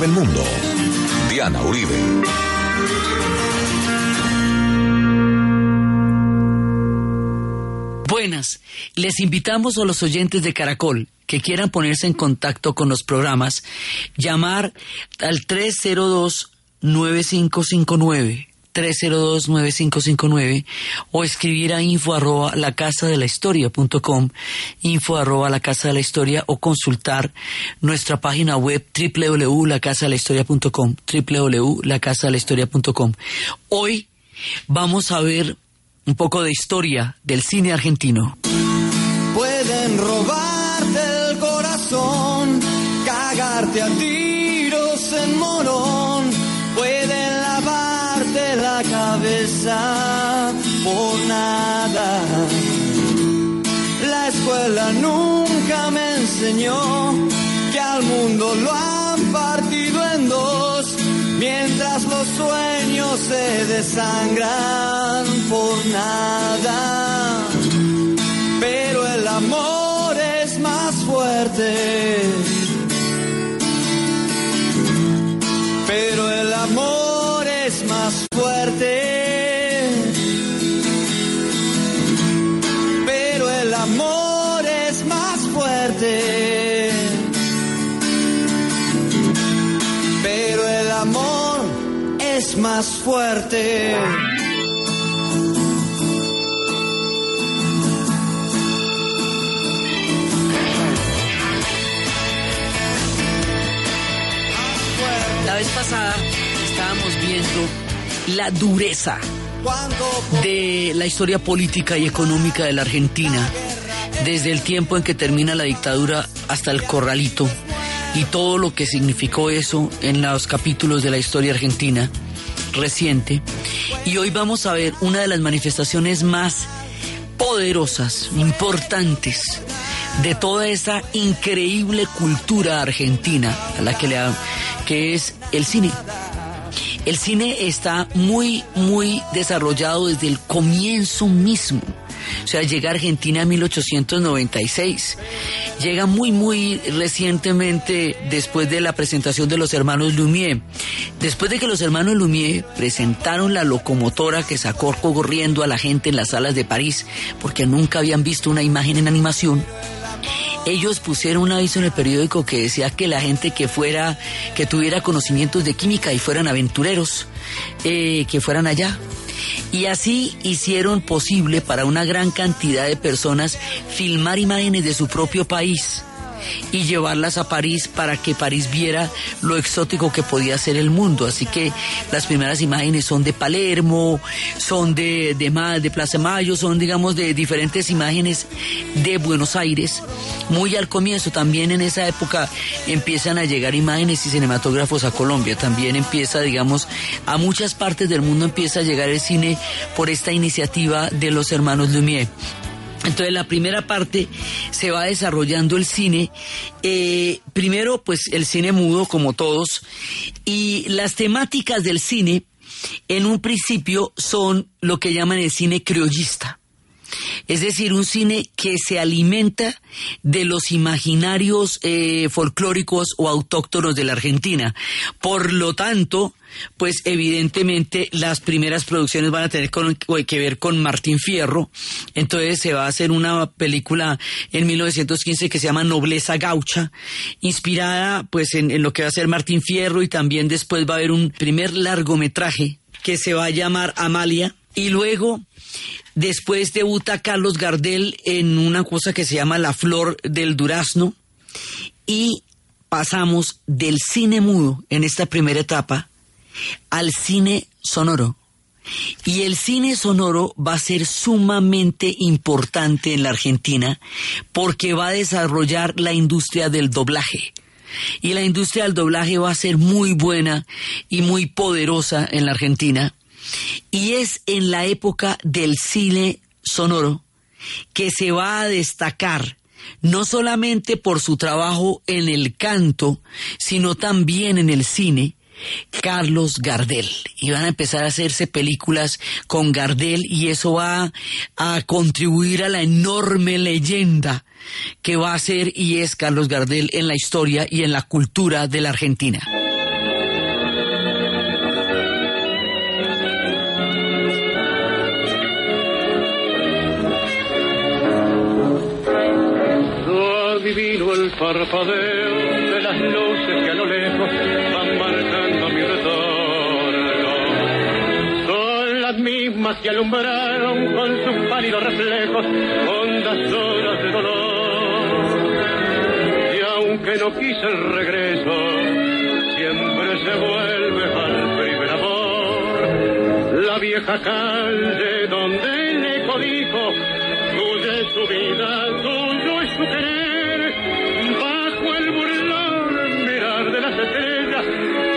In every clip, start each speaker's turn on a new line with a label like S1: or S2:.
S1: del mundo. Diana Uribe.
S2: Buenas, les invitamos a los oyentes de Caracol que quieran ponerse en contacto con los programas, llamar al 302-9559. 302-9559 o escribir a info arroba la casa de la historia punto com, info arroba la casa de la historia o consultar nuestra página web www.lacasadelahistoria.com www.lacasadelahistoria.com Hoy vamos a ver un poco de historia del cine argentino.
S3: Pueden robarte el corazón, cagarte a tiros enseñó que al mundo lo han partido en dos, mientras los sueños se desangran por nada. Pero el amor es más fuerte. Más fuerte.
S2: La vez pasada estábamos viendo la dureza de la historia política y económica de la Argentina desde el tiempo en que termina la dictadura hasta el corralito y todo lo que significó eso en los capítulos de la historia argentina reciente. Y hoy vamos a ver una de las manifestaciones más poderosas, importantes de toda esa increíble cultura argentina a la que le ha- que es el cine. El cine está muy, muy desarrollado desde el comienzo mismo. O sea, llega a Argentina en 1896. Llega muy, muy recientemente después de la presentación de los hermanos Lumière. Después de que los hermanos Lumière presentaron la locomotora que sacó corriendo a la gente en las salas de París, porque nunca habían visto una imagen en animación, ellos pusieron un aviso en el periódico que decía que la gente que fuera, que tuviera conocimientos de química y fueran aventureros, eh, que fueran allá. Y así hicieron posible para una gran cantidad de personas filmar imágenes de su propio país y llevarlas a París para que París viera lo exótico que podía ser el mundo. Así que las primeras imágenes son de Palermo, son de, de, de Plaza Mayo, son digamos de diferentes imágenes de Buenos Aires. Muy al comienzo, también en esa época empiezan a llegar imágenes y cinematógrafos a Colombia. También empieza, digamos, a muchas partes del mundo empieza a llegar el cine por esta iniciativa de los hermanos Lumière. Entonces la primera parte se va desarrollando el cine, eh, primero pues el cine mudo como todos, y las temáticas del cine en un principio son lo que llaman el cine criollista. Es decir, un cine que se alimenta de los imaginarios eh, folclóricos o autóctonos de la Argentina. Por lo tanto, pues evidentemente las primeras producciones van a tener con- que ver con Martín Fierro. Entonces se va a hacer una película en 1915 que se llama Nobleza Gaucha, inspirada pues en, en lo que va a ser Martín Fierro y también después va a haber un primer largometraje que se va a llamar Amalia. Y luego Después debuta Carlos Gardel en una cosa que se llama La Flor del Durazno y pasamos del cine mudo en esta primera etapa al cine sonoro. Y el cine sonoro va a ser sumamente importante en la Argentina porque va a desarrollar la industria del doblaje. Y la industria del doblaje va a ser muy buena y muy poderosa en la Argentina. Y es en la época del cine sonoro que se va a destacar no solamente por su trabajo en el canto, sino también en el cine, Carlos Gardel. Y van a empezar a hacerse películas con Gardel y eso va a contribuir a la enorme leyenda que va a ser y es Carlos Gardel en la historia y en la cultura de la Argentina.
S4: Divino el parpadeo mismas que alumbraron con sus pálidos reflejos hondas horas de dolor. Y aunque no quise el regreso, siempre se vuelve al primer amor. La vieja calle donde le dijo, tuya es su vida, tuyo es su querer, bajo el burlón mirar de las estrellas,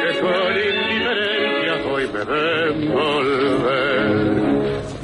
S4: que con indiferencia hoy me ven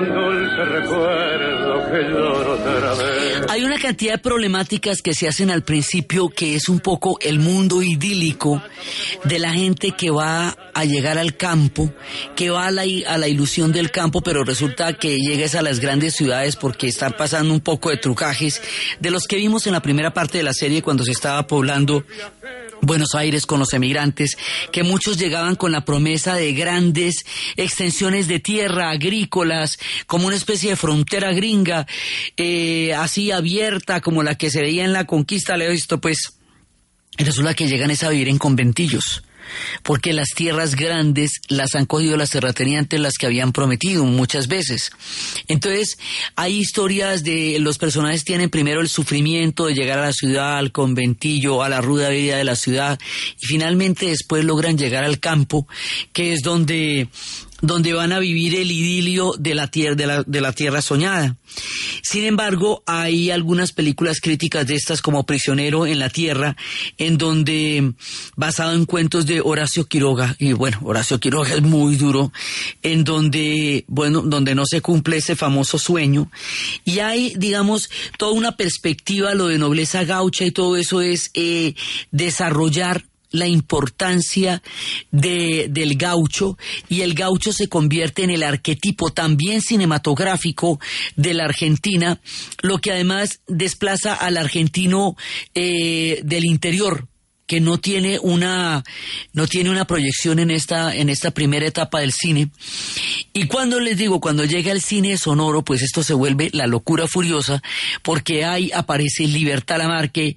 S4: que.
S2: Hay una cantidad de problemáticas que se hacen al principio que es un poco el mundo idílico de la gente que va a llegar al campo, que va a la, a la ilusión del campo, pero resulta que llegues a las grandes ciudades porque están pasando un poco de trucajes de los que vimos en la primera parte de la serie cuando se estaba poblando Buenos Aires con los emigrantes, que muchos llegaban con la promesa de grandes extensiones de tierra agrícolas, como una especie de frontera gringa, eh, así abierta como la que se veía en la conquista, le he visto pues, resulta que llegan a vivir en conventillos porque las tierras grandes las han cogido las terratenientes las que habían prometido muchas veces. Entonces, hay historias de los personajes tienen primero el sufrimiento de llegar a la ciudad, al conventillo, a la ruda vida de la ciudad, y finalmente después logran llegar al campo, que es donde donde van a vivir el idilio de la, tierra, de la, de la tierra soñada. Sin embargo, hay algunas películas críticas de estas como Prisionero en la Tierra, en donde, basado en cuentos de Horacio Quiroga, y bueno, Horacio Quiroga es muy duro, en donde, bueno, donde no se cumple ese famoso sueño, y hay, digamos, toda una perspectiva, lo de nobleza gaucha y todo eso es eh, desarrollar la importancia de, del gaucho y el gaucho se convierte en el arquetipo también cinematográfico de la Argentina, lo que además desplaza al argentino eh, del interior, que no tiene una no tiene una proyección en esta en esta primera etapa del cine. Y cuando les digo cuando llega el cine sonoro pues esto se vuelve la locura furiosa porque ahí aparece Libertad Lamarque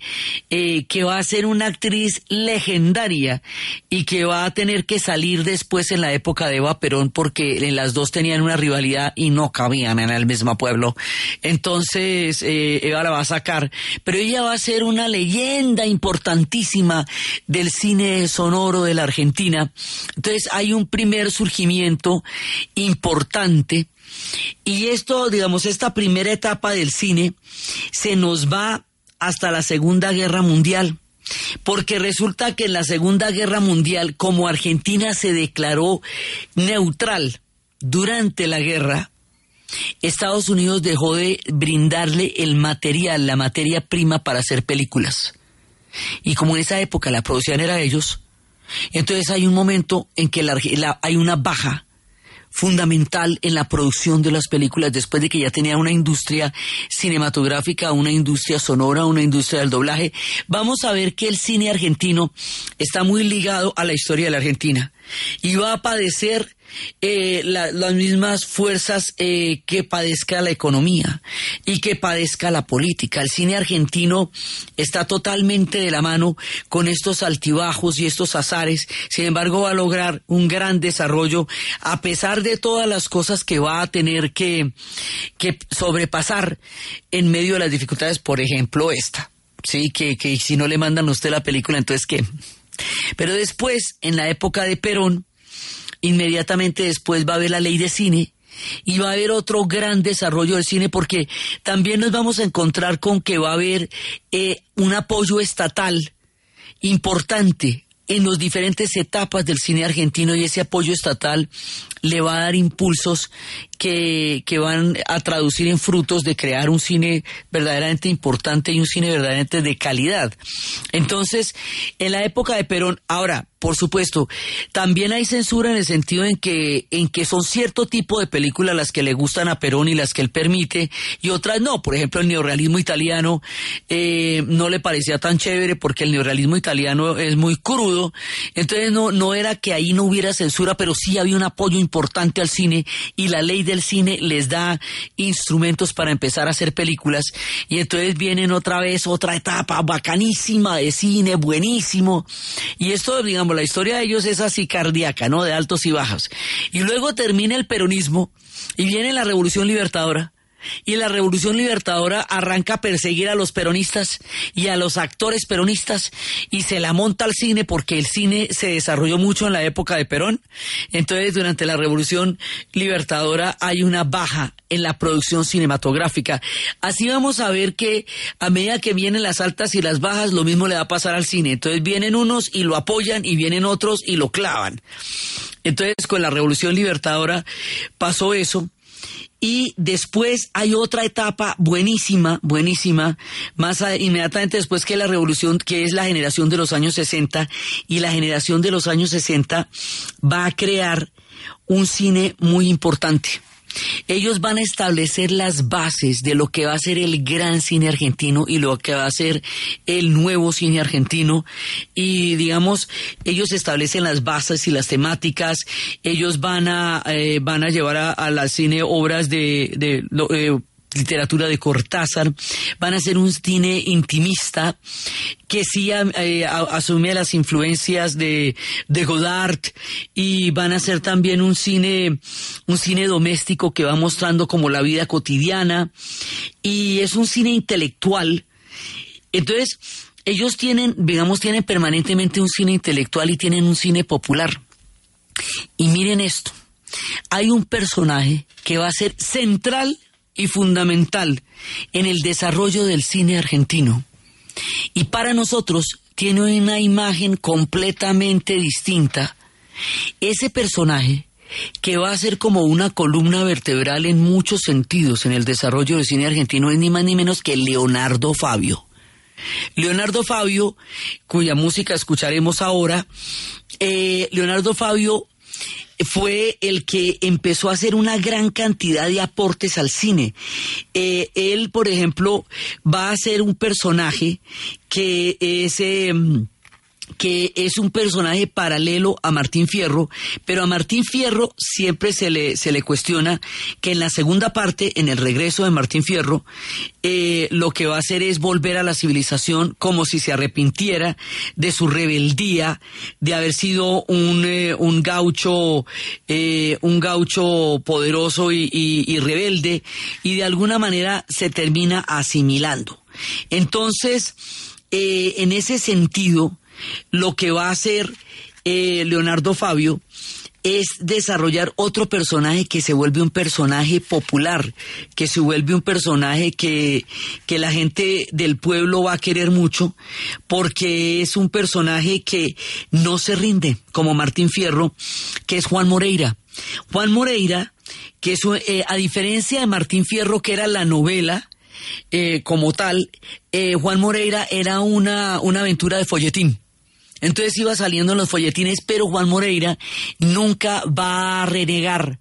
S2: eh, que va a ser una actriz legendaria y que va a tener que salir después en la época de Eva Perón porque las dos tenían una rivalidad y no cabían en el mismo pueblo. Entonces eh, Eva la va a sacar. Pero ella va a ser una leyenda importantísima del cine sonoro de la Argentina. Entonces hay un primer surgimiento importante y esto, digamos, esta primera etapa del cine se nos va hasta la Segunda Guerra Mundial. Porque resulta que en la Segunda Guerra Mundial, como Argentina se declaró neutral durante la guerra, Estados Unidos dejó de brindarle el material, la materia prima para hacer películas. Y como en esa época la producción era de ellos, entonces hay un momento en que hay una baja fundamental en la producción de las películas después de que ya tenía una industria cinematográfica, una industria sonora, una industria del doblaje. Vamos a ver que el cine argentino está muy ligado a la historia de la Argentina y va a padecer eh, las mismas fuerzas eh, que padezca la economía y que padezca la política. El cine argentino está totalmente de la mano con estos altibajos y estos azares, sin embargo va a lograr un gran desarrollo a pesar de todas las cosas que va a tener que, que sobrepasar en medio de las dificultades, por ejemplo esta. Sí, que, que si no le mandan a usted la película, entonces ¿qué? Pero después, en la época de Perón, inmediatamente después va a haber la ley de cine y va a haber otro gran desarrollo del cine porque también nos vamos a encontrar con que va a haber eh, un apoyo estatal importante en las diferentes etapas del cine argentino y ese apoyo estatal le va a dar impulsos que, van a traducir en frutos de crear un cine verdaderamente importante y un cine verdaderamente de calidad. Entonces, en la época de Perón, ahora, por supuesto, también hay censura en el sentido en que, en que son cierto tipo de películas las que le gustan a Perón y las que él permite, y otras no. Por ejemplo, el neorrealismo italiano eh, no le parecía tan chévere porque el neorrealismo italiano es muy crudo. Entonces no, no era que ahí no hubiera censura, pero sí había un apoyo importante al cine y la ley del cine les da instrumentos para empezar a hacer películas. Y entonces vienen otra vez otra etapa bacanísima de cine, buenísimo. Y esto, digamos, la historia de ellos es así cardíaca, ¿no? De altos y bajos. Y luego termina el peronismo y viene la revolución libertadora y la revolución libertadora arranca a perseguir a los peronistas y a los actores peronistas y se la monta al cine porque el cine se desarrolló mucho en la época de Perón. Entonces, durante la revolución libertadora hay una baja en la producción cinematográfica. Así vamos a ver que a medida que vienen las altas y las bajas, lo mismo le va a pasar al cine. Entonces vienen unos y lo apoyan y vienen otros y lo clavan. Entonces, con la revolución libertadora pasó eso y después hay otra etapa buenísima, buenísima, más inmediatamente después que la revolución, que es la generación de los años 60, y la generación de los años 60 va a crear un cine muy importante. Ellos van a establecer las bases de lo que va a ser el gran cine argentino y lo que va a ser el nuevo cine argentino. Y digamos, ellos establecen las bases y las temáticas. Ellos van a, eh, van a llevar a, la cine obras de, de eh, literatura de Cortázar, van a ser un cine intimista que sí eh, asume las influencias de, de, Godard y van a ser también un cine, un cine doméstico que va mostrando como la vida cotidiana y es un cine intelectual. Entonces, ellos tienen, digamos, tienen permanentemente un cine intelectual y tienen un cine popular. Y miren esto, hay un personaje que va a ser central y fundamental en el desarrollo del cine argentino. Y para nosotros tiene una imagen completamente distinta. Ese personaje que va a ser como una columna vertebral en muchos sentidos en el desarrollo del cine argentino es ni más ni menos que Leonardo Fabio. Leonardo Fabio, cuya música escucharemos ahora, eh, Leonardo Fabio fue el que empezó a hacer una gran cantidad de aportes al cine. Eh, él, por ejemplo, va a ser un personaje que es... Em, que es un personaje paralelo a Martín Fierro, pero a Martín Fierro siempre se le, se le cuestiona que en la segunda parte, en el regreso de Martín Fierro, eh, lo que va a hacer es volver a la civilización como si se arrepintiera de su rebeldía, de haber sido un, eh, un gaucho, eh, un gaucho poderoso y, y rebelde, y de alguna manera se termina asimilando. Entonces, en ese sentido, lo que va a hacer eh, Leonardo Fabio es desarrollar otro personaje que se vuelve un personaje popular, que se vuelve un personaje que, que la gente del pueblo va a querer mucho, porque es un personaje que no se rinde, como Martín Fierro, que es Juan Moreira. Juan Moreira, que es, eh, a diferencia de Martín Fierro, que era la novela, eh, como tal, Juan Moreira era una, una aventura de folletín. Entonces iba saliendo en los folletines, pero Juan Moreira nunca va a renegar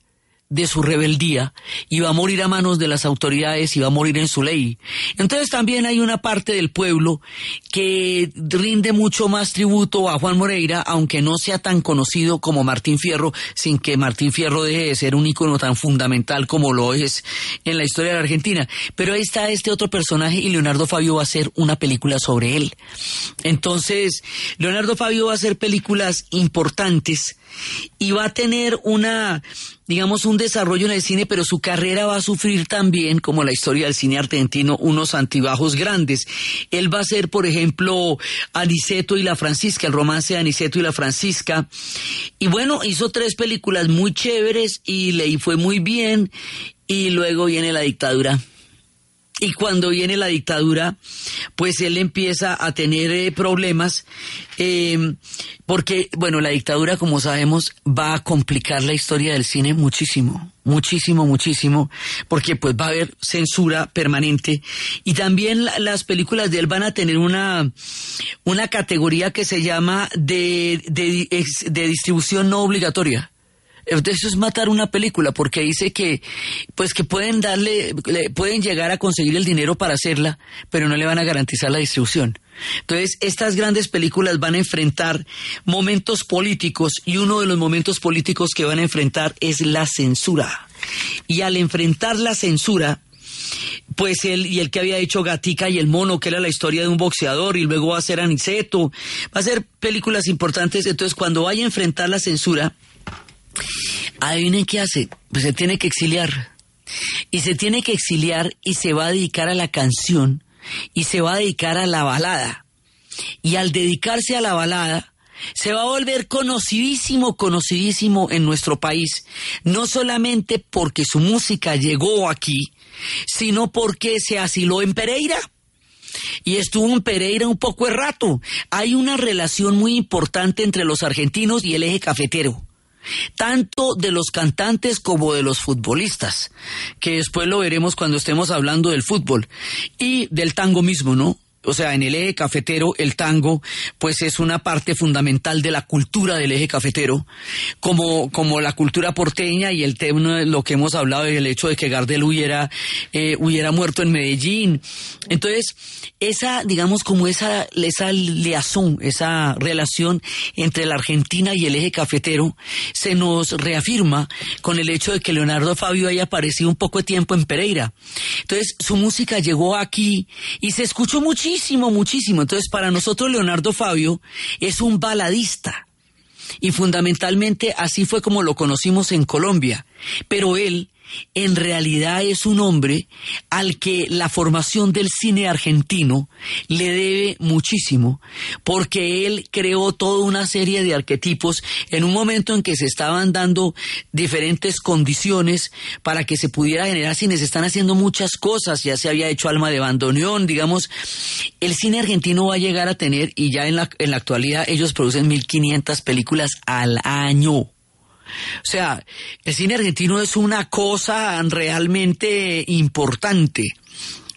S2: de su rebeldía y va a morir a manos de las autoridades y va a morir en su ley. Entonces también hay una parte del pueblo que rinde mucho más tributo a Juan Moreira, aunque no sea tan conocido como Martín Fierro, sin que Martín Fierro deje de ser un ícono tan fundamental como lo es en la historia de la Argentina. Pero ahí está este otro personaje y Leonardo Fabio va a hacer una película sobre él. Entonces, Leonardo Fabio va a hacer películas importantes y va a tener una, digamos, un desarrollo en el cine, pero su carrera va a sufrir también, como la historia del cine argentino, unos antibajos grandes. Él va a ser, por ejemplo, Aniceto y la Francisca, el romance de Aniceto y la Francisca. Y bueno, hizo tres películas muy chéveres y le fue muy bien. Y luego viene la dictadura Y cuando viene la dictadura, pues él empieza a tener eh, problemas, eh, porque, bueno, la dictadura, como sabemos, va a complicar la historia del cine muchísimo, muchísimo, muchísimo, porque pues va a haber censura permanente. Y también las películas de él van a tener una, una categoría que se llama de, de, de distribución no obligatoria. Eso es matar una película porque dice que, pues que pueden darle, pueden llegar a conseguir el dinero para hacerla, pero no le van a garantizar la distribución. Entonces, estas grandes películas van a enfrentar momentos políticos y uno de los momentos políticos que van a enfrentar es la censura. Y al enfrentar la censura, pues él y el que había hecho Gatica y el mono, que era la historia de un boxeador, y luego va a ser Aniceto, va a ser películas importantes. Entonces, cuando vaya a enfrentar la censura, Adivinen qué hace. Pues se tiene que exiliar. Y se tiene que exiliar y se va a dedicar a la canción y se va a dedicar a la balada. Y al dedicarse a la balada, se va a volver conocidísimo, conocidísimo en nuestro país, no solamente porque su música llegó aquí, sino porque se asiló en Pereira. Y estuvo en Pereira un poco de rato. Hay una relación muy importante entre los argentinos y el eje cafetero tanto de los cantantes como de los futbolistas, que después lo veremos cuando estemos hablando del fútbol y del tango mismo, ¿no? O sea, en el eje cafetero el tango pues es una parte fundamental de la cultura del eje cafetero, como, como la cultura porteña y el tema, lo que hemos hablado del hecho de que Gardel hubiera, eh, hubiera muerto en Medellín. Entonces, esa, digamos, como esa, esa liazón, esa relación entre la Argentina y el eje cafetero se nos reafirma con el hecho de que Leonardo Fabio haya aparecido un poco de tiempo en Pereira. Entonces, su música llegó aquí y se escuchó muchísimo muchísimo, muchísimo. Entonces, para nosotros Leonardo Fabio es un baladista. Y fundamentalmente así fue como lo conocimos en Colombia. Pero él en realidad es un hombre al que la formación del cine argentino le debe muchísimo, porque él creó toda una serie de arquetipos en un momento en que se estaban dando diferentes condiciones para que se pudiera generar cine. Se están haciendo muchas cosas, ya se había hecho Alma de Bandoneón, digamos. El cine argentino va a llegar a tener, y ya en la, en la actualidad ellos producen 1.500 películas al año. O sea, el cine argentino es una cosa realmente importante.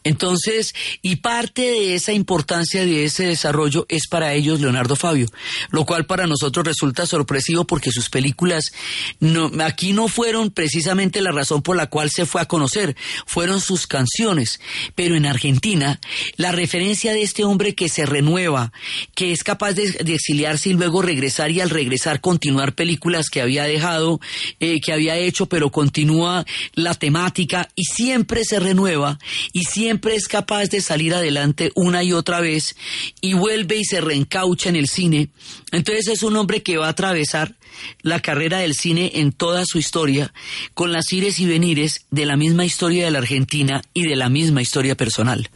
S2: Entonces, y parte de esa importancia de ese desarrollo es para ellos Leonardo Fabio, lo cual para nosotros resulta sorpresivo porque sus películas no, aquí no fueron precisamente la razón por la cual se fue a conocer, fueron sus canciones. Pero en Argentina, la referencia de este hombre que se renueva, que es capaz de, exiliarse y luego regresar y al regresar continuar películas que había dejado, eh, que había hecho, pero continúa la temática y siempre se renueva y siempre siempre es capaz de salir adelante una y otra vez y vuelve y se reencaucha en el cine. Entonces es un hombre que va a atravesar la carrera del cine en toda su historia, con las ires y venires de la misma historia de la Argentina y de la misma historia personal.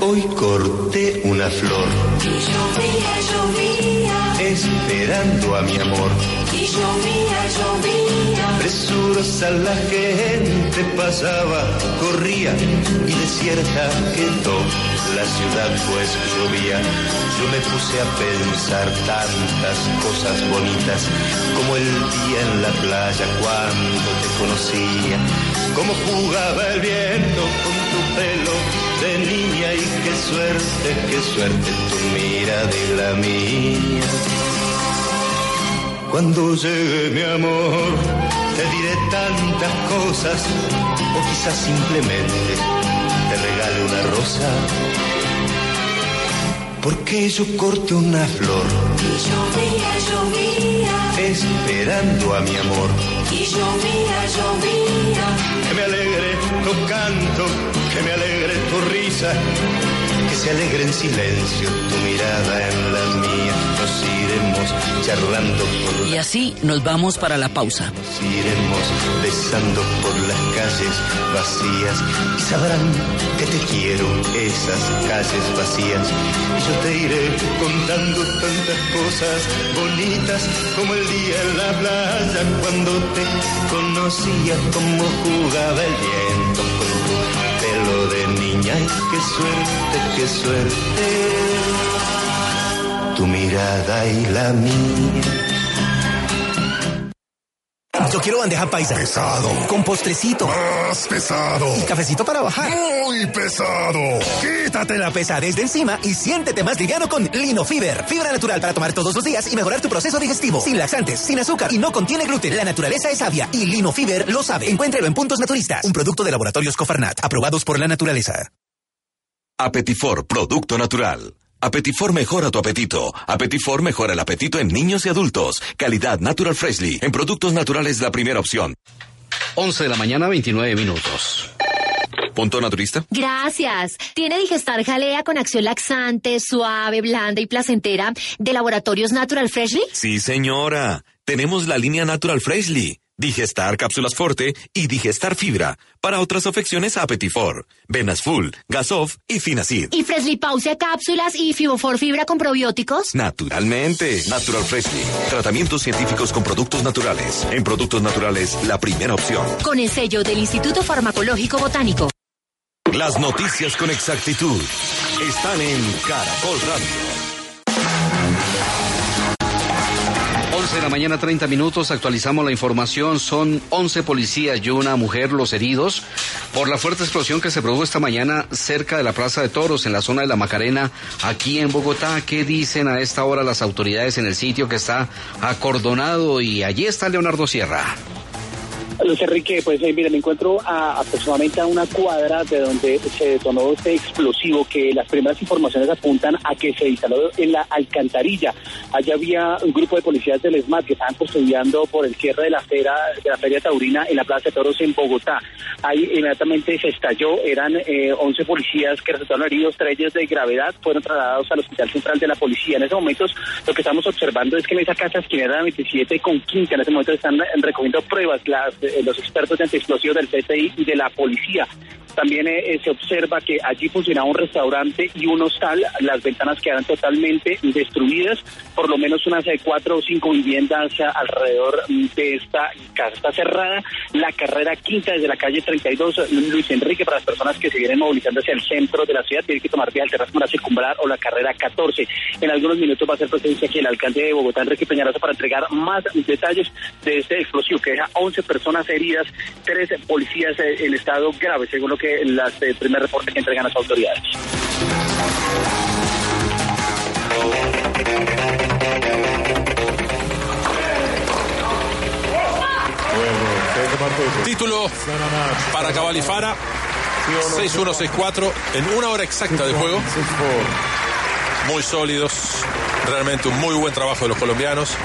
S5: Hoy corté una flor. Esperando a mi amor. Y llovía, Presurosa la gente pasaba, corría y desierta quedó la ciudad pues llovía. Yo me puse a pensar tantas cosas bonitas como el día en la playa cuando te conocía, como jugaba el viento con tu pelo de niña y qué suerte, qué suerte tu mirada y la mía. Cuando llegue mi amor, te diré tantas cosas, o quizás simplemente te regale una rosa. Porque yo corte una flor.
S6: Y llovía, llovía.
S5: Esperando a mi amor.
S6: Y llovía, llovía.
S5: Que me alegre tu canto, que me alegre tu risa se alegre en silencio tu mirada en la mía. Nos iremos charlando por
S2: Y así nos vamos para la pausa.
S5: Nos iremos besando por las calles vacías y sabrán que te quiero esas calles vacías. Y yo te iré contando tantas cosas bonitas como el día en la playa cuando te conocía, como jugaba el viento de niña. Y qué suerte, qué suerte. Tu mirada y la mía.
S7: Yo quiero bandeja paisa.
S8: Pesado.
S7: Con postrecito.
S8: Más pesado.
S7: Y cafecito para bajar.
S8: Muy pesado.
S7: Quítate la pesadez de encima y siéntete más liviano con Lino Fiber. Fibra natural para tomar todos los días y mejorar tu proceso digestivo. Sin laxantes, sin azúcar y no contiene gluten. La naturaleza es sabia y Lino Fiber lo sabe. Encuéntralo en puntos naturistas. Un producto de laboratorios Cofarnat. Aprobados por la naturaleza.
S1: Apetifor, producto natural. Apetifor mejora tu apetito. Apetifor mejora el apetito en niños y adultos. Calidad Natural Freshly. En productos naturales la primera opción.
S9: 11 de la mañana, 29 minutos.
S1: ¿Punto naturista?
S10: Gracias. Tiene Digestar Jalea con acción laxante, suave, blanda y placentera de Laboratorios Natural Freshly.
S1: Sí, señora. Tenemos la línea Natural Freshly. Digestar cápsulas Forte y Digestar Fibra. Para otras afecciones, Apetifor, Venas Full, Gasof y Finacid.
S10: Y Freshly Pause cápsulas y Fibofor Fibra con probióticos.
S1: Naturalmente. Natural Freshly. Tratamientos científicos con productos naturales. En productos naturales, la primera opción.
S10: Con el sello del Instituto Farmacológico Botánico.
S1: Las noticias con exactitud están en Caracol Radio.
S9: 11 de la mañana, 30 minutos. Actualizamos la información. Son 11 policías y una mujer los heridos por la fuerte explosión que se produjo esta mañana cerca de la Plaza de Toros, en la zona de la Macarena, aquí en Bogotá. ¿Qué dicen a esta hora las autoridades en el sitio que está acordonado? Y allí está Leonardo Sierra.
S11: Luis Enrique, pues eh, mira, me encuentro a aproximadamente a una cuadra de donde se detonó este explosivo que las primeras informaciones apuntan a que se instaló en la alcantarilla. Allá había un grupo de policías del ESMAD que estaban custodiando por el cierre de la feria, de la feria taurina en la Plaza de Toros en Bogotá. Ahí inmediatamente se estalló, eran eh, 11 policías que resultaron heridos, tres de gravedad, fueron trasladados al Hospital Central de la Policía. En ese momento lo que estamos observando es que en esa casa esquinera 27 con 15, en ese momento están recogiendo pruebas las eh, los expertos de antiexplosión del CTI y de la policía. También eh, se observa que allí funcionaba un restaurante y un hostal. Las ventanas quedan totalmente destruidas. Por lo menos unas eh, cuatro o cinco viviendas eh, alrededor de esta casa. Está cerrada la carrera quinta desde la calle 32 Luis Enrique para las personas que se vienen movilizando hacia el centro de la ciudad. Tienen que tomar vía alternativa para circunvalar o la carrera 14. En algunos minutos va a ser presencia aquí el alcalde de Bogotá, Enrique Peñalosa, para entregar más detalles de este explosivo que deja 11 personas heridas, tres policías en estado grave, según lo que las eh, primeros reportes que entregan las autoridades.
S12: Título para Cabalifara 6-1-6-4 en una hora exacta de juego. Muy sólidos, realmente un muy buen trabajo de los colombianos.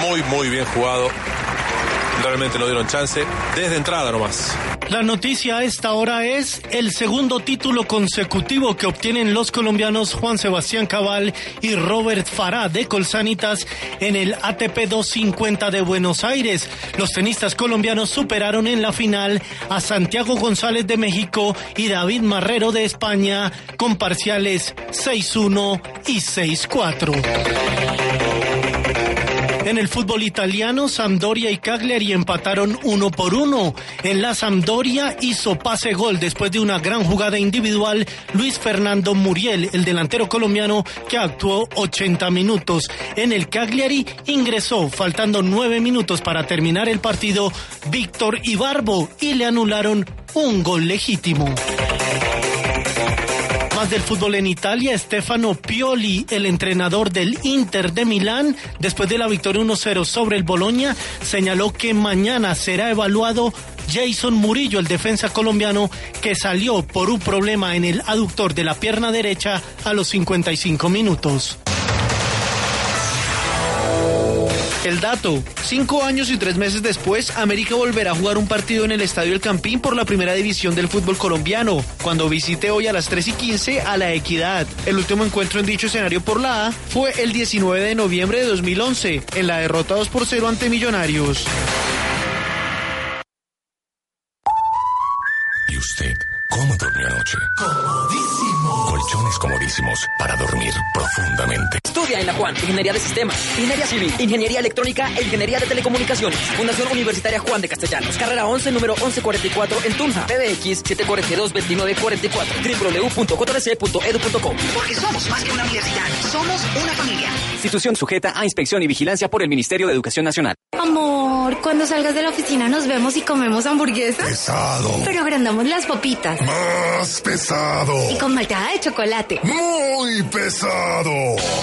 S12: Muy, muy bien jugado. Realmente no dieron chance desde entrada nomás.
S13: La noticia a esta hora es el segundo título consecutivo que obtienen los colombianos Juan Sebastián Cabal y Robert Farah de Colsanitas en el ATP 250 de Buenos Aires. Los tenistas colombianos superaron en la final a Santiago González de México y David Marrero de España con parciales 6-1 y 6-4. En el fútbol italiano, Sampdoria y Cagliari empataron uno por uno. En la Sampdoria hizo pase gol después de una gran jugada individual Luis Fernando Muriel, el delantero colombiano que actuó 80 minutos. En el Cagliari ingresó, faltando nueve minutos para terminar el partido, Víctor Ibarbo y le anularon un gol legítimo. Del fútbol en Italia, Stefano Pioli, el entrenador del Inter de Milán, después de la victoria 1-0 sobre el Boloña, señaló que mañana será evaluado Jason Murillo, el defensa colombiano, que salió por un problema en el aductor de la pierna derecha a los 55 minutos.
S14: El dato, cinco años y tres meses después, América volverá a jugar un partido en el Estadio El Campín por la primera división del fútbol colombiano, cuando visite hoy a las 3 y 15 a La Equidad. El último encuentro en dicho escenario por la A fue el 19 de noviembre de 2011, en la derrota 2 por 0 ante Millonarios.
S15: ¿Y usted cómo durmió anoche? Colchones comodísimos para dormir profundamente.
S16: Estudia en la Juan, Ingeniería de Sistemas, Ingeniería Civil, Ingeniería Electrónica e Ingeniería de Telecomunicaciones. Fundación Universitaria Juan de Castellanos. Carrera 11, número 1144 en Tunja. PBX 742-2944. www.jrc.edu.com.
S17: Porque somos más que una universidad, somos una familia.
S16: Institución sujeta a inspección y vigilancia por el Ministerio de Educación Nacional.
S18: Amor, cuando salgas de la oficina nos vemos y comemos hamburguesa.
S8: Pesado.
S18: Pero agrandamos las papitas.
S8: Más pesado.
S18: Y con malteada de chocolate.
S8: Muy pesado.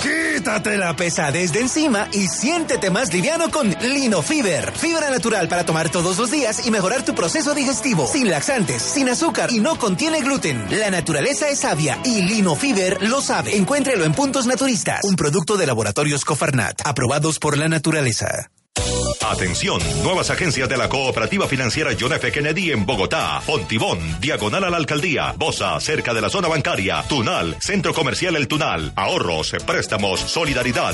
S7: Quítate la pesadez de encima y siéntete más liviano con Lino Fiber. Fibra natural para tomar todos los días y mejorar tu proceso digestivo. Sin laxantes, sin azúcar y no contiene gluten. La naturaleza es sabia y Lino Fiber lo sabe. Encuéntrelo en puntos naturistas. Un producto de laboratorios Cofarnat, aprobados por la naturaleza.
S19: Atención, nuevas agencias de la Cooperativa Financiera John F. Kennedy en Bogotá, Fontibón, diagonal a la alcaldía, Bosa, cerca de la zona bancaria, Tunal, Centro Comercial El Tunal, ahorros, préstamos, solidaridad.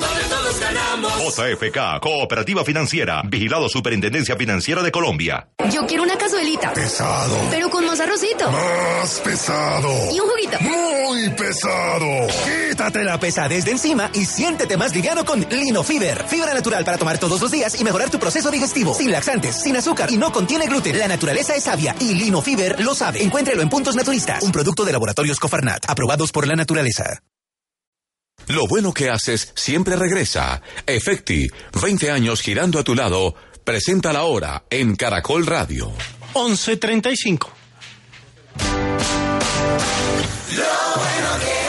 S6: Donde todos ganamos.
S19: JFK, Cooperativa Financiera, vigilado Superintendencia Financiera de Colombia.
S18: Yo quiero una cazuelita.
S8: Pesado.
S18: Pero con más arrocito.
S8: Más pesado.
S18: Y un juguito.
S8: Muy pesado.
S7: Quítate la pesadez de encima y siéntete más liviano con Lino Fiber. Fibra natural para tomar todos los días y mejorar tu proceso digestivo. Sin laxantes, sin azúcar y no contiene gluten. La naturaleza es sabia y Lino Fiber lo sabe. Encuéntrelo en puntos naturistas. Un producto de laboratorios Cofarnat, aprobados por la naturaleza.
S1: Lo bueno que haces siempre regresa. Efecti, 20 años girando a tu lado, presenta la hora en Caracol Radio.
S13: 11.35.
S6: Lo bueno que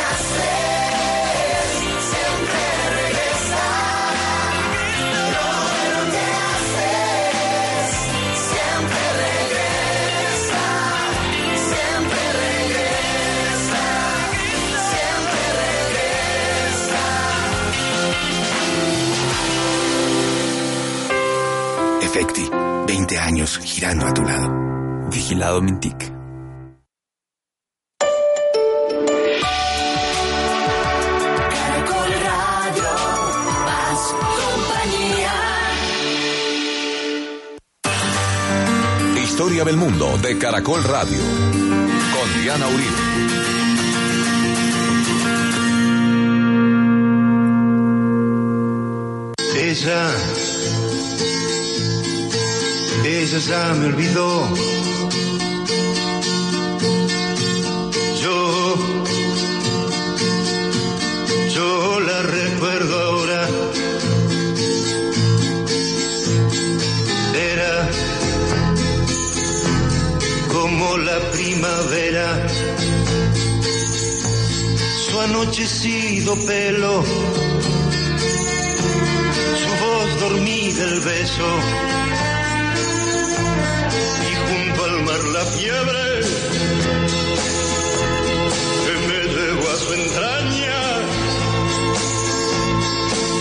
S6: regresa.
S20: Efecti, 20 años girando a tu lado. Vigilado Mintic.
S6: Caracol Radio, más compañía.
S1: Historia del mundo de Caracol Radio. Con Diana Uribe.
S5: Ella, ella ya me olvidó. Yo, yo la recuerdo ahora. Era como la primavera, su anochecido pelo su voz dormida el beso y junto al mar la fiebre que me llevó a su entraña.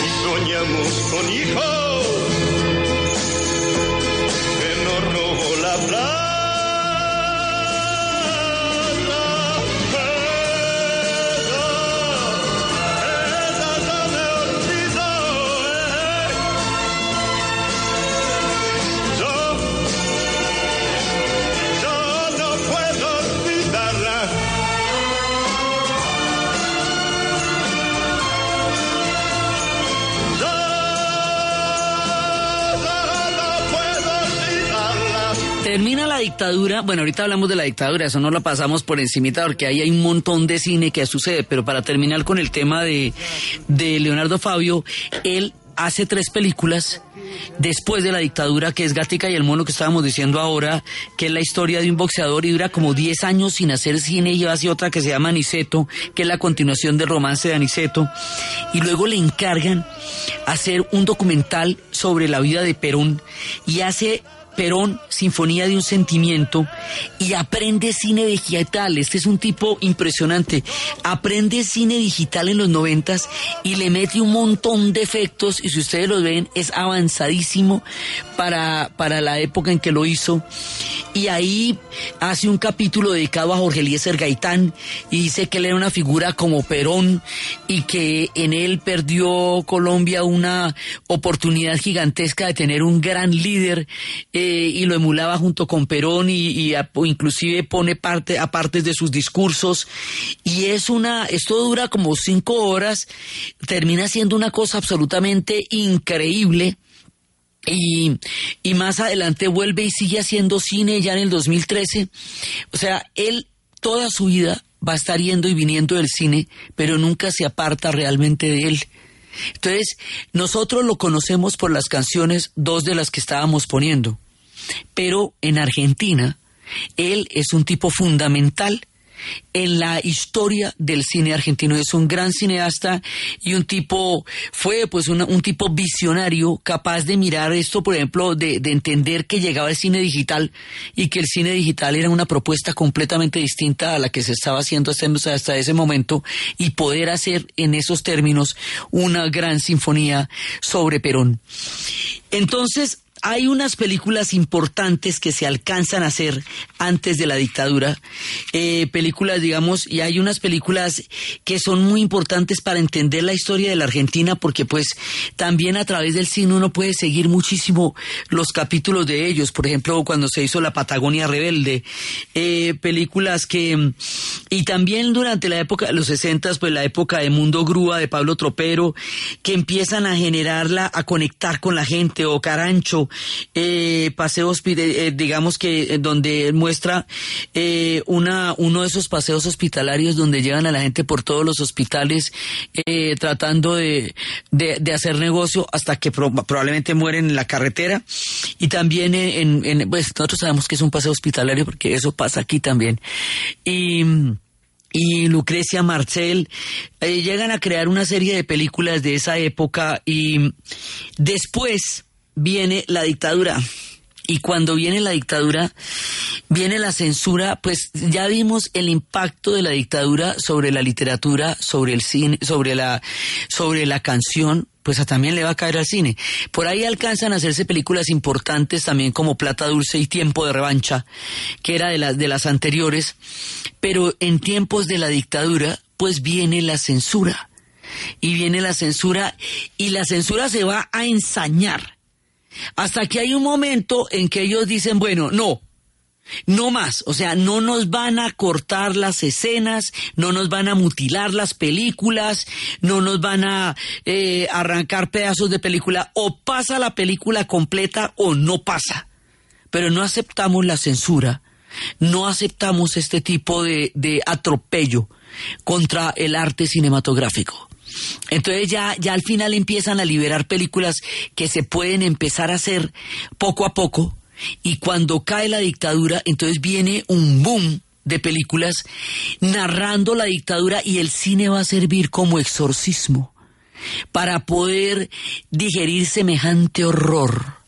S5: Y soñamos con hijos
S2: Termina la dictadura, bueno, ahorita hablamos de la dictadura, eso no lo pasamos por encimita porque ahí hay un montón de cine que sucede, pero para terminar con el tema de, de Leonardo Fabio, él hace tres películas después de la dictadura, que es Gatica y el mono que estábamos diciendo ahora, que es la historia de un boxeador y dura como 10 años sin hacer cine y hace otra que se llama Aniceto, que es la continuación del romance de Aniceto, y luego le encargan hacer un documental sobre la vida de Perón y hace Perón, Sinfonía de un Sentimiento, y aprende cine digital. Este es un tipo impresionante. Aprende cine digital en los noventas y le mete un montón de efectos, y si ustedes lo ven, es avanzadísimo para, para la época en que lo hizo. Y ahí hace un capítulo dedicado a Jorge Eliezer Gaitán y dice que él era una figura como Perón y que en él perdió Colombia una oportunidad gigantesca de tener un gran líder eh, y lo emulaba junto con Perón y, y inclusive pone parte a partes de sus discursos y es una esto dura como cinco horas termina siendo una cosa absolutamente increíble y, y más adelante vuelve y sigue haciendo cine ya en el 2013. O sea, él toda su vida va a estar yendo y viniendo del cine, pero nunca se aparta realmente de él. Entonces, nosotros lo conocemos por las canciones, dos de las que estábamos poniendo. Pero en Argentina, él es un tipo fundamental en la historia del cine argentino. Es un gran cineasta y un tipo, fue pues un tipo visionario, capaz de mirar esto, por ejemplo, de, de entender que llegaba el cine digital y que el cine digital era una propuesta completamente distinta a la que se estaba haciendo hasta ese momento y poder hacer en esos términos una gran sinfonía sobre Perón. Entonces, hay unas películas importantes que se alcanzan a hacer antes de la dictadura, eh, películas, digamos, y hay unas películas que son muy importantes para entender la historia de la Argentina, porque pues también a través del cine uno puede seguir muchísimo los capítulos de ellos, por ejemplo, cuando se hizo La Patagonia Rebelde, eh, películas que, y también durante la época de los 60, pues la época de Mundo Grúa, de Pablo Tropero, que empiezan a generarla, a conectar con la gente, o Carancho, eh, paseos, eh, digamos que eh, donde muestra eh, una, uno de esos paseos hospitalarios donde llevan a la gente por todos los hospitales tratando de, de, hacer negocio hasta que pro- probablemente mueren en la carretera. Y también en, pues nosotros sabemos que es un paseo hospitalario porque eso pasa aquí también. Y y Lucrecia Marcel llegan a crear una serie de películas de esa época y después viene la dictadura. Y cuando viene la dictadura, viene la censura, pues ya vimos el impacto de la dictadura sobre la literatura, sobre el cine, sobre la, sobre la canción, pues también le va a caer al cine. Por ahí alcanzan a hacerse películas importantes también como Plata Dulce y Tiempo de Revancha, que era de las, de las anteriores, pero en tiempos de la dictadura, pues viene la censura. Y viene la censura, y la censura se va a ensañar. Hasta que hay un momento en que ellos dicen, bueno, no, no más, o sea, no nos van a cortar las escenas, no nos van a mutilar las películas, no nos van a eh, arrancar pedazos de película, o pasa la película completa o no pasa. Pero no aceptamos la censura, no aceptamos este tipo de, de atropello contra el arte cinematográfico. Entonces ya, ya al final empiezan a liberar películas que se pueden empezar a hacer poco a poco. Y cuando cae la dictadura entonces viene un boom de películas narrando la dictadura y el cine va a servir como exorcismo para poder digerir semejante horror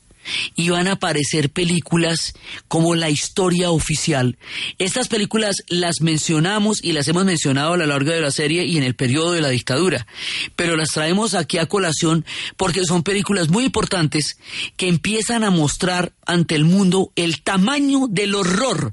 S2: y van a aparecer películas como La historia oficial. Estas películas las mencionamos y las hemos mencionado a lo largo de la serie y en el periodo de la dictadura, pero las traemos aquí a colación porque son películas muy importantes que empiezan a mostrar ante el mundo el tamaño del horror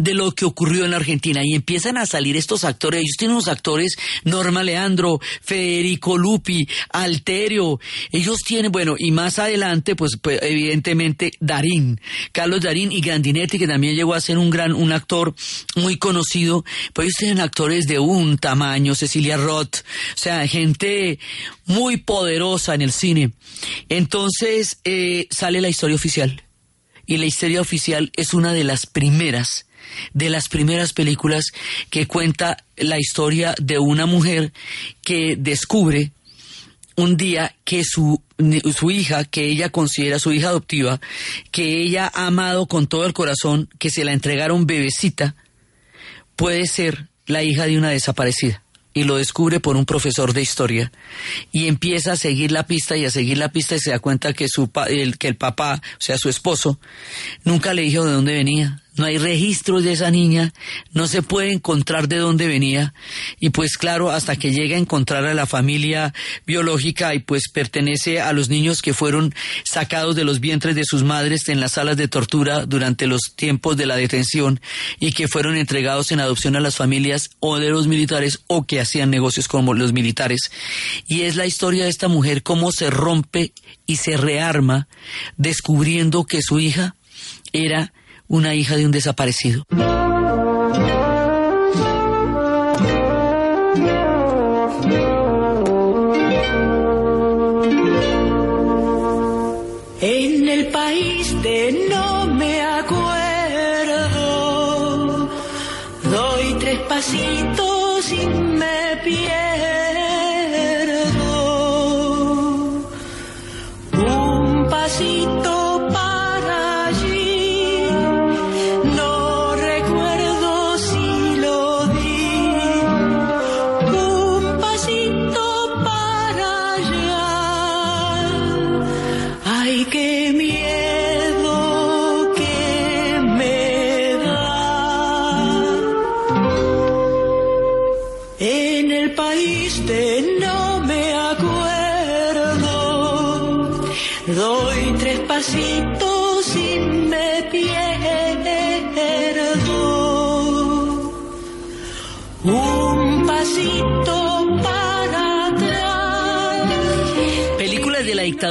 S2: de lo que ocurrió en la Argentina. Y empiezan a salir estos actores, ellos tienen unos actores, Norma Leandro, Federico Lupi, Alterio, ellos tienen, bueno, y más adelante, pues, pues, evidentemente Darín, Carlos Darín y Grandinetti, que también llegó a ser un gran, un actor muy conocido, pues ellos tienen actores de un tamaño, Cecilia Roth, o sea, gente muy poderosa en el cine. Entonces, eh, sale la historia oficial. Y la historia oficial es una de las primeras de las primeras películas que cuenta la historia de una mujer que descubre un día que su, su hija, que ella considera su hija adoptiva, que ella ha amado con todo el corazón, que se la entregaron bebecita, puede ser la hija de una desaparecida. y lo descubre por un profesor de historia y empieza a seguir la pista y a seguir la pista y se da cuenta que su el, que el papá, o sea, su esposo, nunca le dijo de dónde venía, no hay registros de esa niña, no se puede encontrar de dónde venía y pues claro, hasta que llega a encontrar a la familia biológica y pues pertenece a los niños que fueron sacados de los vientres de sus madres en las salas de tortura durante los tiempos de la detención y que fueron entregados en adopción a las familias o de los militares o que hacían negocios como los militares. Y es la historia de esta mujer cómo se rompe y se rearma descubriendo que su hija era una hija de un desaparecido.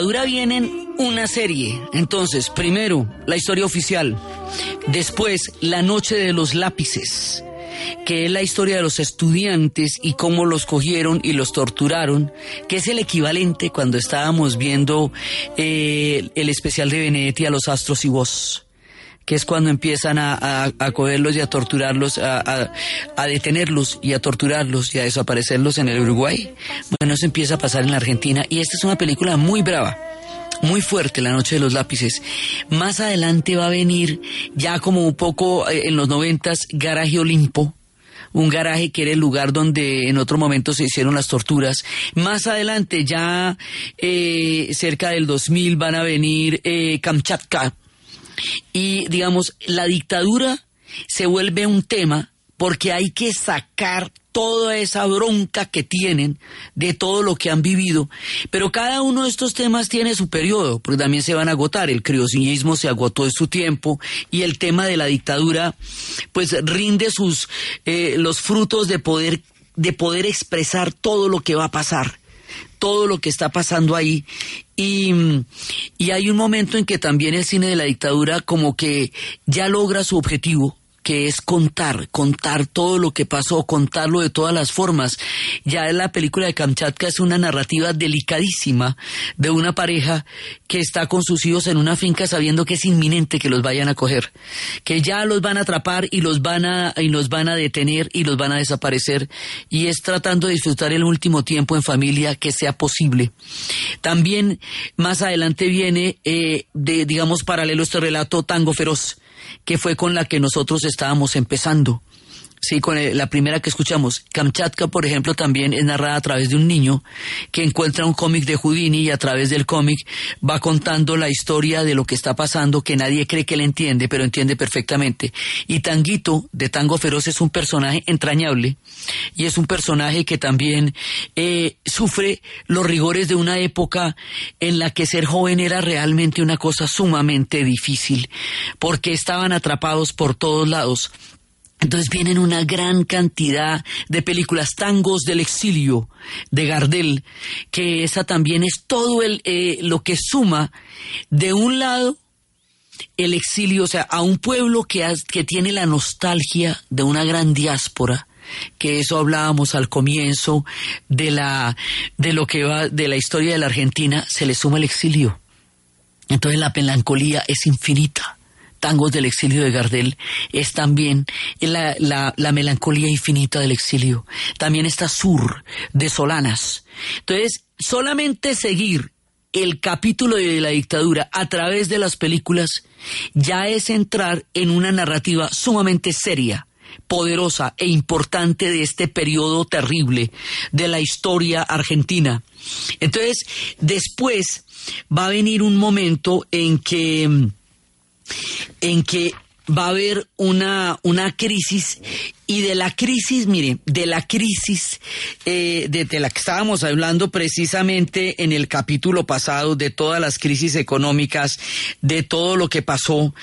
S2: Dictadura vienen una serie. Entonces, primero, la historia oficial. Después, La Noche de los Lápices, que es la historia de los estudiantes y cómo los cogieron y los torturaron, que es el equivalente cuando estábamos viendo eh, el especial de Benedetti a los astros y vos que es cuando empiezan a, a, a cogerlos y a torturarlos, a, a, detenerlos y a torturarlos y a desaparecerlos en el Uruguay. Bueno, eso empieza a pasar en la Argentina y esta es una película muy brava muy fuerte, La Noche de los Lápices. Más adelante va a venir, ya como un poco eh, en los noventas, Garaje Olimpo, un garaje que era el lugar donde en otro momento se hicieron las torturas. Más adelante, ya eh, cerca del 2000, van a venir eh, Kamchatka. Y digamos, la dictadura se vuelve un tema porque hay que sacar toda esa bronca que tienen de todo lo que han vivido. Pero cada uno de estos temas tiene su periodo, porque también se van a agotar. El criosinismo se agotó en su tiempo y el tema de la dictadura, pues rinde sus eh, los frutos de poder de poder expresar todo lo que va a pasar todo lo que está pasando ahí. Y, y, hay un momento en que también el cine de la dictadura como que ya logra su objetivo, que es contar, contar todo lo que pasó, contarlo de todas las formas. Ya la película de Kamchatka es una narrativa delicadísima de una pareja que está con sus hijos en una finca sabiendo que es inminente que los vayan a coger, que ya los van a atrapar y los van a, y los van a detener y los van a desaparecer y es tratando de disfrutar el último tiempo en familia que sea posible. También más adelante viene eh, de, digamos, paralelo este relato Tango Feroz que fue con la que nosotros estábamos empezando. Sí, con la primera que escuchamos. Kamchatka, por ejemplo, también es narrada a través de un niño que encuentra un cómic de Houdini y a través del cómic va contando la historia de lo que está pasando que nadie cree que le entiende, pero entiende perfectamente. Y Tanguito, de Tango Feroz, es un personaje entrañable y es un personaje que también eh, sufre los rigores de una época en la que ser joven era realmente una cosa sumamente difícil, porque estaban atrapados por todos lados. Entonces vienen una gran cantidad de películas, tangos del exilio de Gardel, que esa también es todo el, eh, lo que suma de un lado el exilio, o sea, a un pueblo que, has, que tiene la nostalgia de una gran diáspora, que eso hablábamos al comienzo de la de lo que va de la historia de la Argentina, se le suma el exilio. Entonces la melancolía es infinita. Tangos del exilio de Gardel es también la, la, la, melancolía infinita del exilio. También está Sur de Solanas. Entonces, solamente seguir el capítulo de la dictadura a través de las películas ya es entrar en una narrativa sumamente seria poderosa e importante de este periodo terrible de la historia argentina. Entonces, después va a venir un momento en que en que va a haber una, una crisis y de la crisis, mire, de la crisis eh, de, la que estábamos hablando precisamente en el capítulo pasado, de todas las crisis económicas, de todo lo que pasó,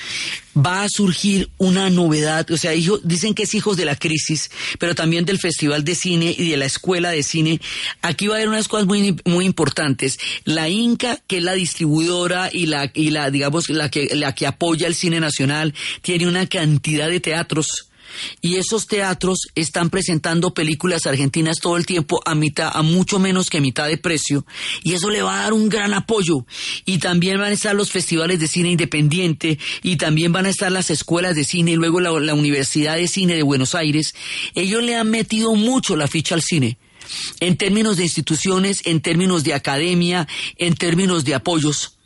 S2: va a surgir una novedad. O sea, dicen que es hijos de la crisis, pero también del Festival de Cine y de la Escuela de Cine. Aquí va a haber unas cosas muy, muy importantes. La Inca, que es la distribuidora y la, y la digamos, la que, la que apoya el cine nacional, tiene una cantidad de teatros y esos teatros están presentando películas argentinas todo el tiempo a mitad, a mucho menos que mitad de precio, y eso le va a dar un gran apoyo. Y también van a estar los festivales de cine independiente, y también van a estar las escuelas de cine, y luego la, la Universidad de Cine de Buenos Aires. Ellos le han metido mucho la ficha al cine en términos de instituciones, en términos de academia, en términos de apoyos.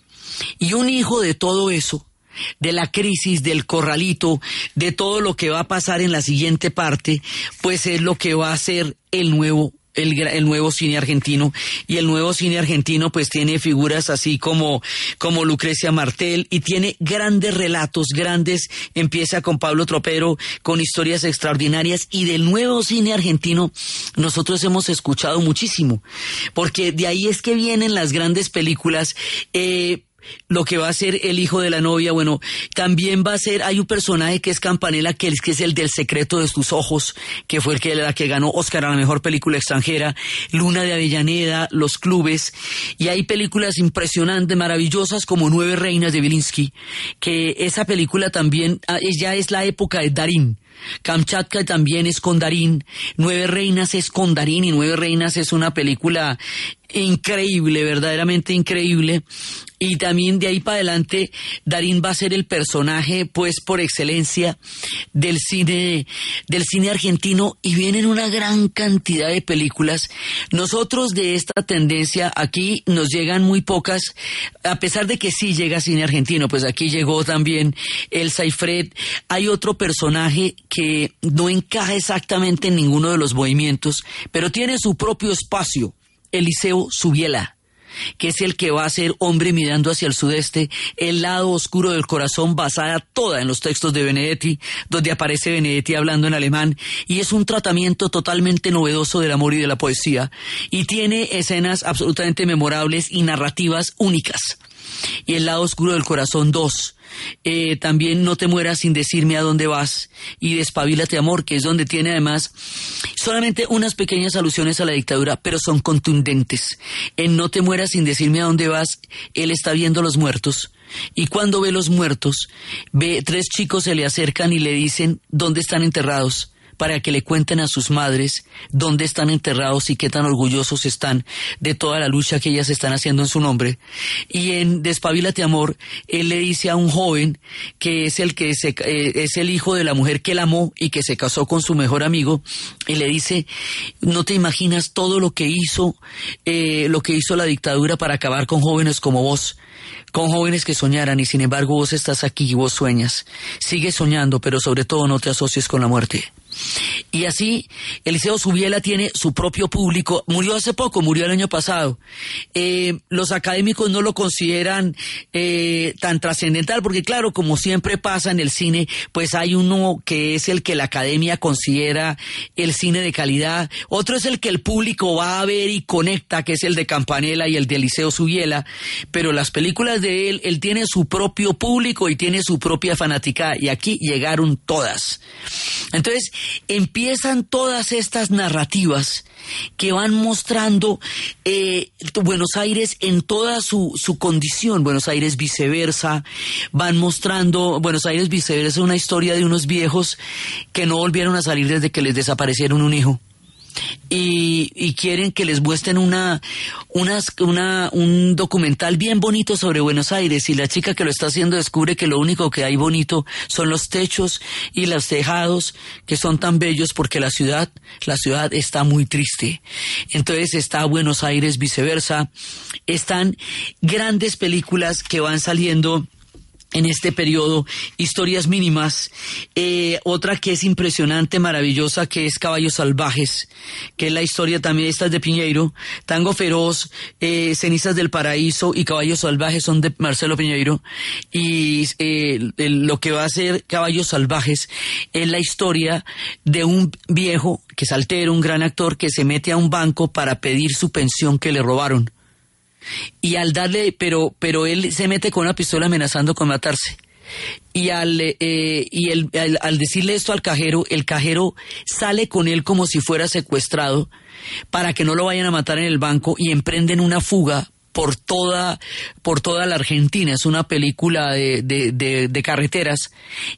S2: Y un hijo de todo eso de la crisis, del corralito, de todo lo que va a pasar en la siguiente parte, pues es lo que va a ser el nuevo el, el, nuevo cine argentino. Y el nuevo cine argentino pues tiene figuras así como como Lucrecia Martel y tiene grandes relatos grandes empieza con Pablo Tropero con historias extraordinarias. Y del nuevo cine argentino nosotros hemos escuchado muchísimo porque de ahí es que vienen las grandes películas eh, lo que va a ser el hijo de la novia, bueno, también va a ser, hay un personaje que es Campanella, que es, que es el del secreto de tus ojos, que fue el que, la que ganó Oscar a la mejor película extranjera, Luna de Avellaneda, Los Clubes, y hay películas impresionantes, maravillosas como Nueve Reinas de Belinsky, que esa película también, ah, ya es la época de Darín, Kamchatka también es con Darín, Nueve Reinas es con Darín y Nueve Reinas es una película increíble, verdaderamente increíble. Y también de ahí para adelante, Darín va a ser el personaje, pues, por excelencia del cine, del cine argentino y vienen una gran cantidad de películas. Nosotros de esta tendencia aquí nos llegan muy pocas, a pesar de que sí llega cine argentino, pues aquí llegó también el Saifred. Hay otro personaje que no encaja exactamente en ninguno de los movimientos, pero tiene su propio espacio Eliseo Subiela, que es el que va a ser hombre mirando hacia el sudeste, el lado oscuro del corazón basada toda en los textos de Benedetti, donde aparece Benedetti hablando en alemán, y es un tratamiento totalmente novedoso del amor y de la poesía, y tiene escenas absolutamente memorables y narrativas únicas. Y el lado oscuro del corazón 2, eh, también no te mueras sin decirme a dónde vas y despabilate amor, que es donde tiene además solamente unas pequeñas alusiones a la dictadura, pero son contundentes. En no te mueras sin decirme a dónde vas, él está viendo los muertos. Y cuando ve los muertos, ve tres chicos se le acercan y le dicen dónde están enterrados para que le cuenten a sus madres dónde están enterrados y qué tan orgullosos están de toda la lucha que ellas están haciendo en su nombre. Y en Despabilate Amor, él le dice a un joven que es el que se, eh, es el hijo de la mujer que él amó y que se casó con su mejor amigo, y le dice, no te imaginas todo lo que hizo, eh, lo que hizo la dictadura para acabar con jóvenes como vos con jóvenes que soñaran y sin embargo vos estás aquí y vos sueñas. Sigue soñando, pero sobre todo no te asocies con la muerte. Y así, Eliseo Subiela tiene su propio público. Murió hace poco, murió el año pasado. Eh, los académicos no lo consideran eh, tan trascendental, porque claro, como siempre pasa en el cine, pues hay uno que es el que la academia considera el cine de calidad, otro es el que el público va a ver y conecta, que es el de Campanella y el de Eliseo Subiela, pero las películas de él, él tiene su propio público y tiene su propia fanática, y aquí llegaron todas. Entonces, empiezan todas estas narrativas que van mostrando eh, Buenos Aires en toda su, su condición, Buenos Aires viceversa, van mostrando Buenos Aires viceversa una historia de unos viejos que no volvieron a salir desde que les desaparecieron un hijo y, quieren que les muestren una, una, un documental bien bonito sobre Buenos Aires y la chica que lo está haciendo descubre que lo único que hay bonito son los techos y los tejados que son tan bellos porque la ciudad, la ciudad está muy triste. Entonces está Buenos Aires viceversa, están grandes películas que van saliendo en este periodo, historias mínimas. Eh, otra que es impresionante, maravillosa, que es Caballos Salvajes, que es la historia también, esta es de Piñeiro, Tango Feroz, eh, Cenizas del Paraíso y Caballos Salvajes son de Marcelo Piñeiro. Y eh, lo que va a ser Caballos Salvajes es la historia de un viejo que es altero, un gran actor, que se mete a un banco para pedir su pensión que le robaron y al darle, pero, pero él se mete con una pistola amenazando con matarse. Y al, eh, y el, al, decirle esto al cajero, el cajero sale con él como si fuera secuestrado para que no lo vayan a matar en el banco y emprenden una fuga por toda, por toda la Argentina. Es una película de, de, de, carreteras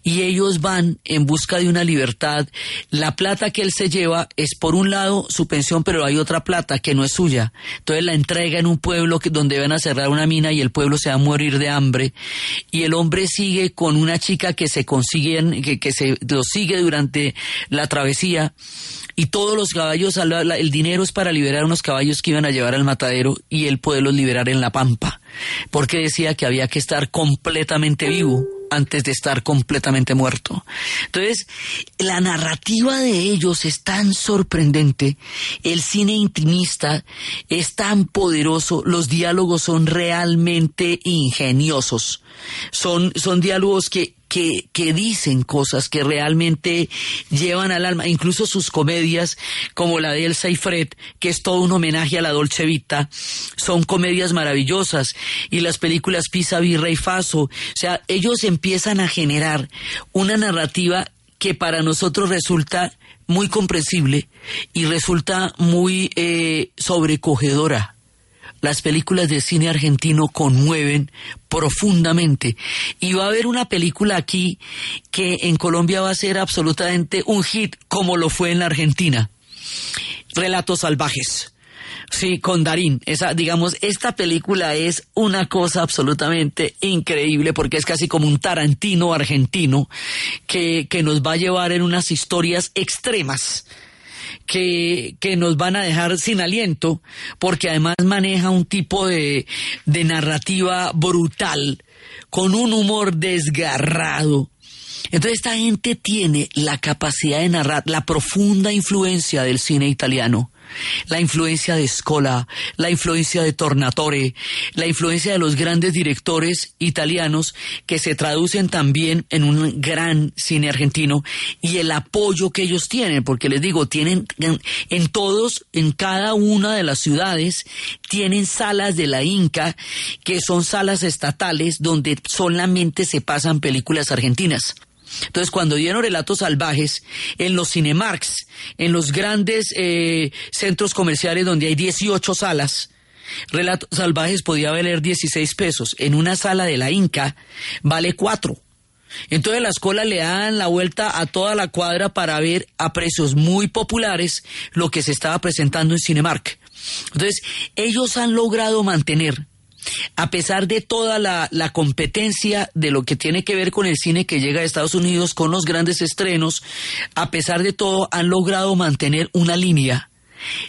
S2: y ellos van en busca de una libertad. La plata que él se lleva es por un lado su pensión, pero hay otra plata que no es suya. Entonces la entrega en un pueblo que, donde van a cerrar una mina y el pueblo se va a morir de hambre. Y el hombre sigue con una chica que se consiguen, que, que se lo sigue durante la travesía y todos los caballos, el dinero es para liberar unos caballos que iban a llevar al matadero y él poderlos liberar en la pampa, porque decía que había que estar completamente vivo antes de estar completamente muerto. Entonces, la narrativa de ellos es tan sorprendente, el cine intimista es tan poderoso, los diálogos son realmente ingeniosos. Son, son diálogos que, que, dicen cosas que realmente llevan al alma, incluso sus comedias, como la de Elsa y Fred, que es todo un homenaje a la Dolce Vita, son comedias maravillosas, y las películas Pisa, Virrey y Faso, o sea, ellos empiezan a generar una narrativa que para nosotros resulta muy comprensible y resulta muy eh, sobrecogedora las películas de cine argentino conmueven profundamente. Y va a haber una película aquí que en Colombia va a ser absolutamente un hit como lo fue en la Argentina. Relatos salvajes. Sí, con Darín. Esa, digamos, esta película es una cosa absolutamente increíble porque es casi como un Tarantino argentino que, que nos va a llevar en unas historias extremas que, que nos van a dejar sin aliento, porque además maneja un tipo de, de narrativa brutal, con un humor desgarrado. Entonces esta gente tiene la capacidad de narrar la profunda influencia del cine italiano la influencia de Scola, la influencia de Tornatore, la influencia de los grandes directores italianos que se traducen también en un gran cine argentino y el apoyo que ellos tienen, porque les digo, tienen en, todos, en cada una de las ciudades, tienen salas de la Inca, que son salas estatales donde solamente se pasan películas argentinas. Entonces, cuando dieron relatos salvajes en los Cinemarks, en los grandes eh, centros comerciales donde hay 18 salas, relatos salvajes podía valer 16 pesos. En una sala de la Inca vale 4. Entonces las colas le dan la vuelta a toda la cuadra para ver a precios muy populares lo que se estaba presentando en Cinemark. Entonces, ellos han logrado mantener a pesar de toda la, competencia de lo que tiene que ver con el cine que llega a Estados Unidos, con los grandes estrenos, a pesar de todo han logrado mantener una línea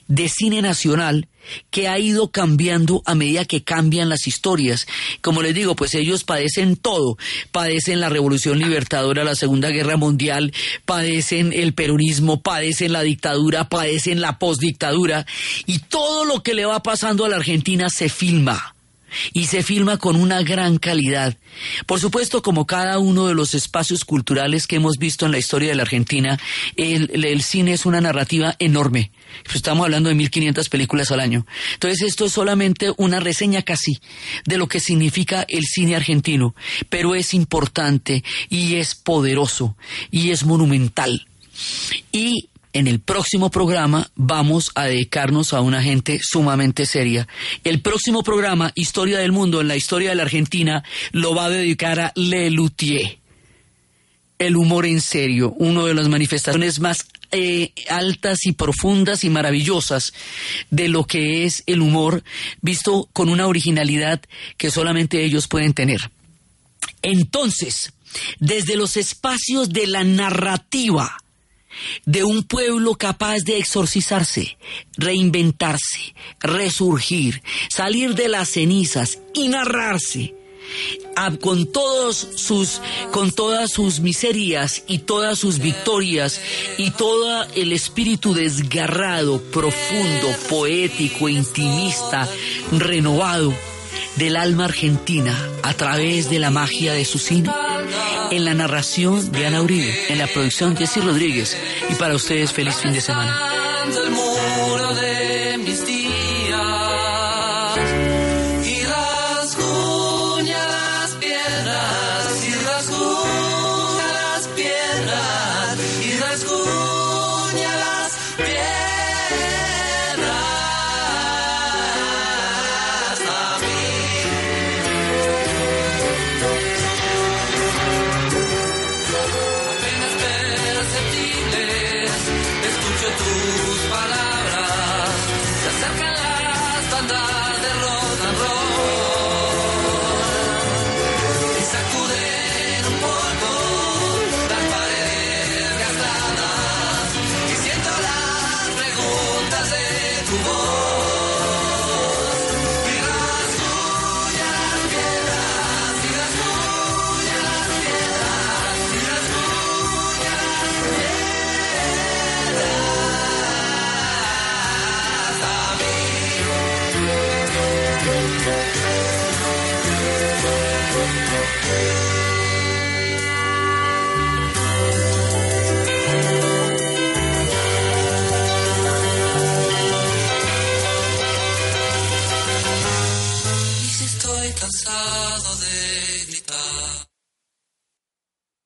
S2: de cine nacional que ha ido cambiando a medida que cambian las historias. Como les digo, pues ellos padecen todo. Padecen la revolución libertadora, la Segunda Guerra Mundial, padecen el peronismo, padecen la dictadura, padecen la postdictadura y todo lo que le va pasando a la Argentina se filma y se filma con una gran calidad. Por supuesto, como cada uno de los espacios culturales que hemos visto en la historia de la Argentina, el, cine es una narrativa enorme. Pues estamos hablando de 1.500 películas al año. Entonces, esto es solamente una reseña casi de lo que significa el cine argentino, pero es importante y es poderoso y es monumental. Y en el próximo programa vamos a dedicarnos a una gente sumamente seria. El próximo programa, Historia del Mundo en la historia de la Argentina, lo va a dedicar a Lelutier. El humor en serio, una de las manifestaciones más eh, altas y profundas y maravillosas de lo que es el humor, visto con una originalidad que solamente ellos pueden tener. Entonces, desde los espacios de la narrativa, de un pueblo capaz de exorcizarse, reinventarse, resurgir, salir de las cenizas y narrarse con todos sus con todas sus miserias y todas sus victorias y todo el espíritu desgarrado, profundo, poético, intimista, renovado del alma argentina a través de la magia de su cine. En la narración de Ana Uribe, en la producción Jessy Rodríguez y para ustedes feliz fin de semana.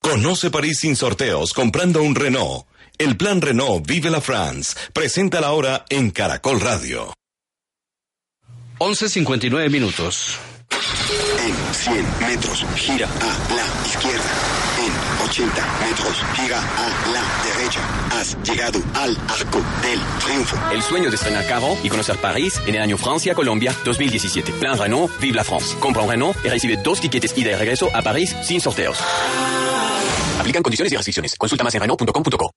S1: Conoce París sin sorteos comprando un Renault. El plan Renault Vive la France. Presenta la hora en Caracol Radio.
S9: 11.59 minutos.
S21: En 100 metros, gira a la izquierda. En 80 metros, gira a la derecha. Has llegado al arco del triunfo.
S22: El sueño de estrenar carro y conocer París en el año Francia-Colombia 2017. Plan Renault, vive la France. Compra un Renault y recibe dos tiquetes ida y regreso a París sin sorteos. Aplican condiciones y restricciones. Consulta más en Renault.com.co.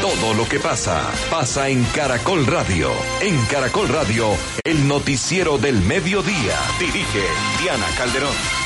S1: Todo lo que pasa, pasa en Caracol Radio. En Caracol Radio, el noticiero del mediodía. Dirige Diana Calderón.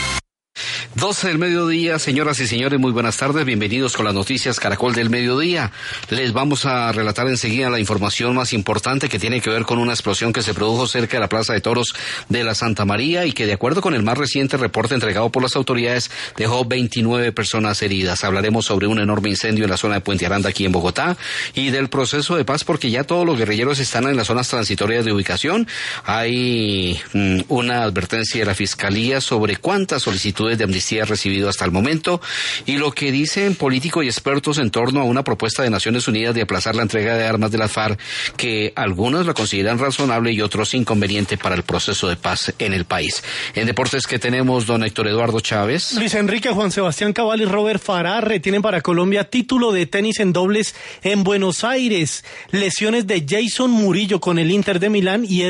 S9: 12 del mediodía, señoras y señores, muy buenas tardes, bienvenidos con las noticias Caracol del mediodía. Les vamos a relatar enseguida la información más importante que tiene que ver con una explosión que se produjo cerca de la Plaza de Toros de la Santa María y que de acuerdo con el más reciente reporte entregado por las autoridades dejó 29 personas heridas. Hablaremos sobre un enorme incendio en la zona de Puente Aranda aquí en Bogotá y del proceso de paz porque ya todos los guerrilleros están en las zonas transitorias de ubicación. Hay mm, una advertencia de la Fiscalía sobre cuántas solicitudes de amnistía ha recibido hasta el momento y lo que dicen políticos y expertos en torno a una propuesta de Naciones Unidas de aplazar la entrega de armas de la FARC que algunos la consideran razonable y otros inconveniente para el proceso de paz en el país. En deportes que tenemos don Héctor Eduardo Chávez.
S13: Luis Enrique, Juan Sebastián Cabal y Robert Farah retienen para Colombia título de tenis en dobles en Buenos Aires. Lesiones de Jason Murillo con el Inter de Milán y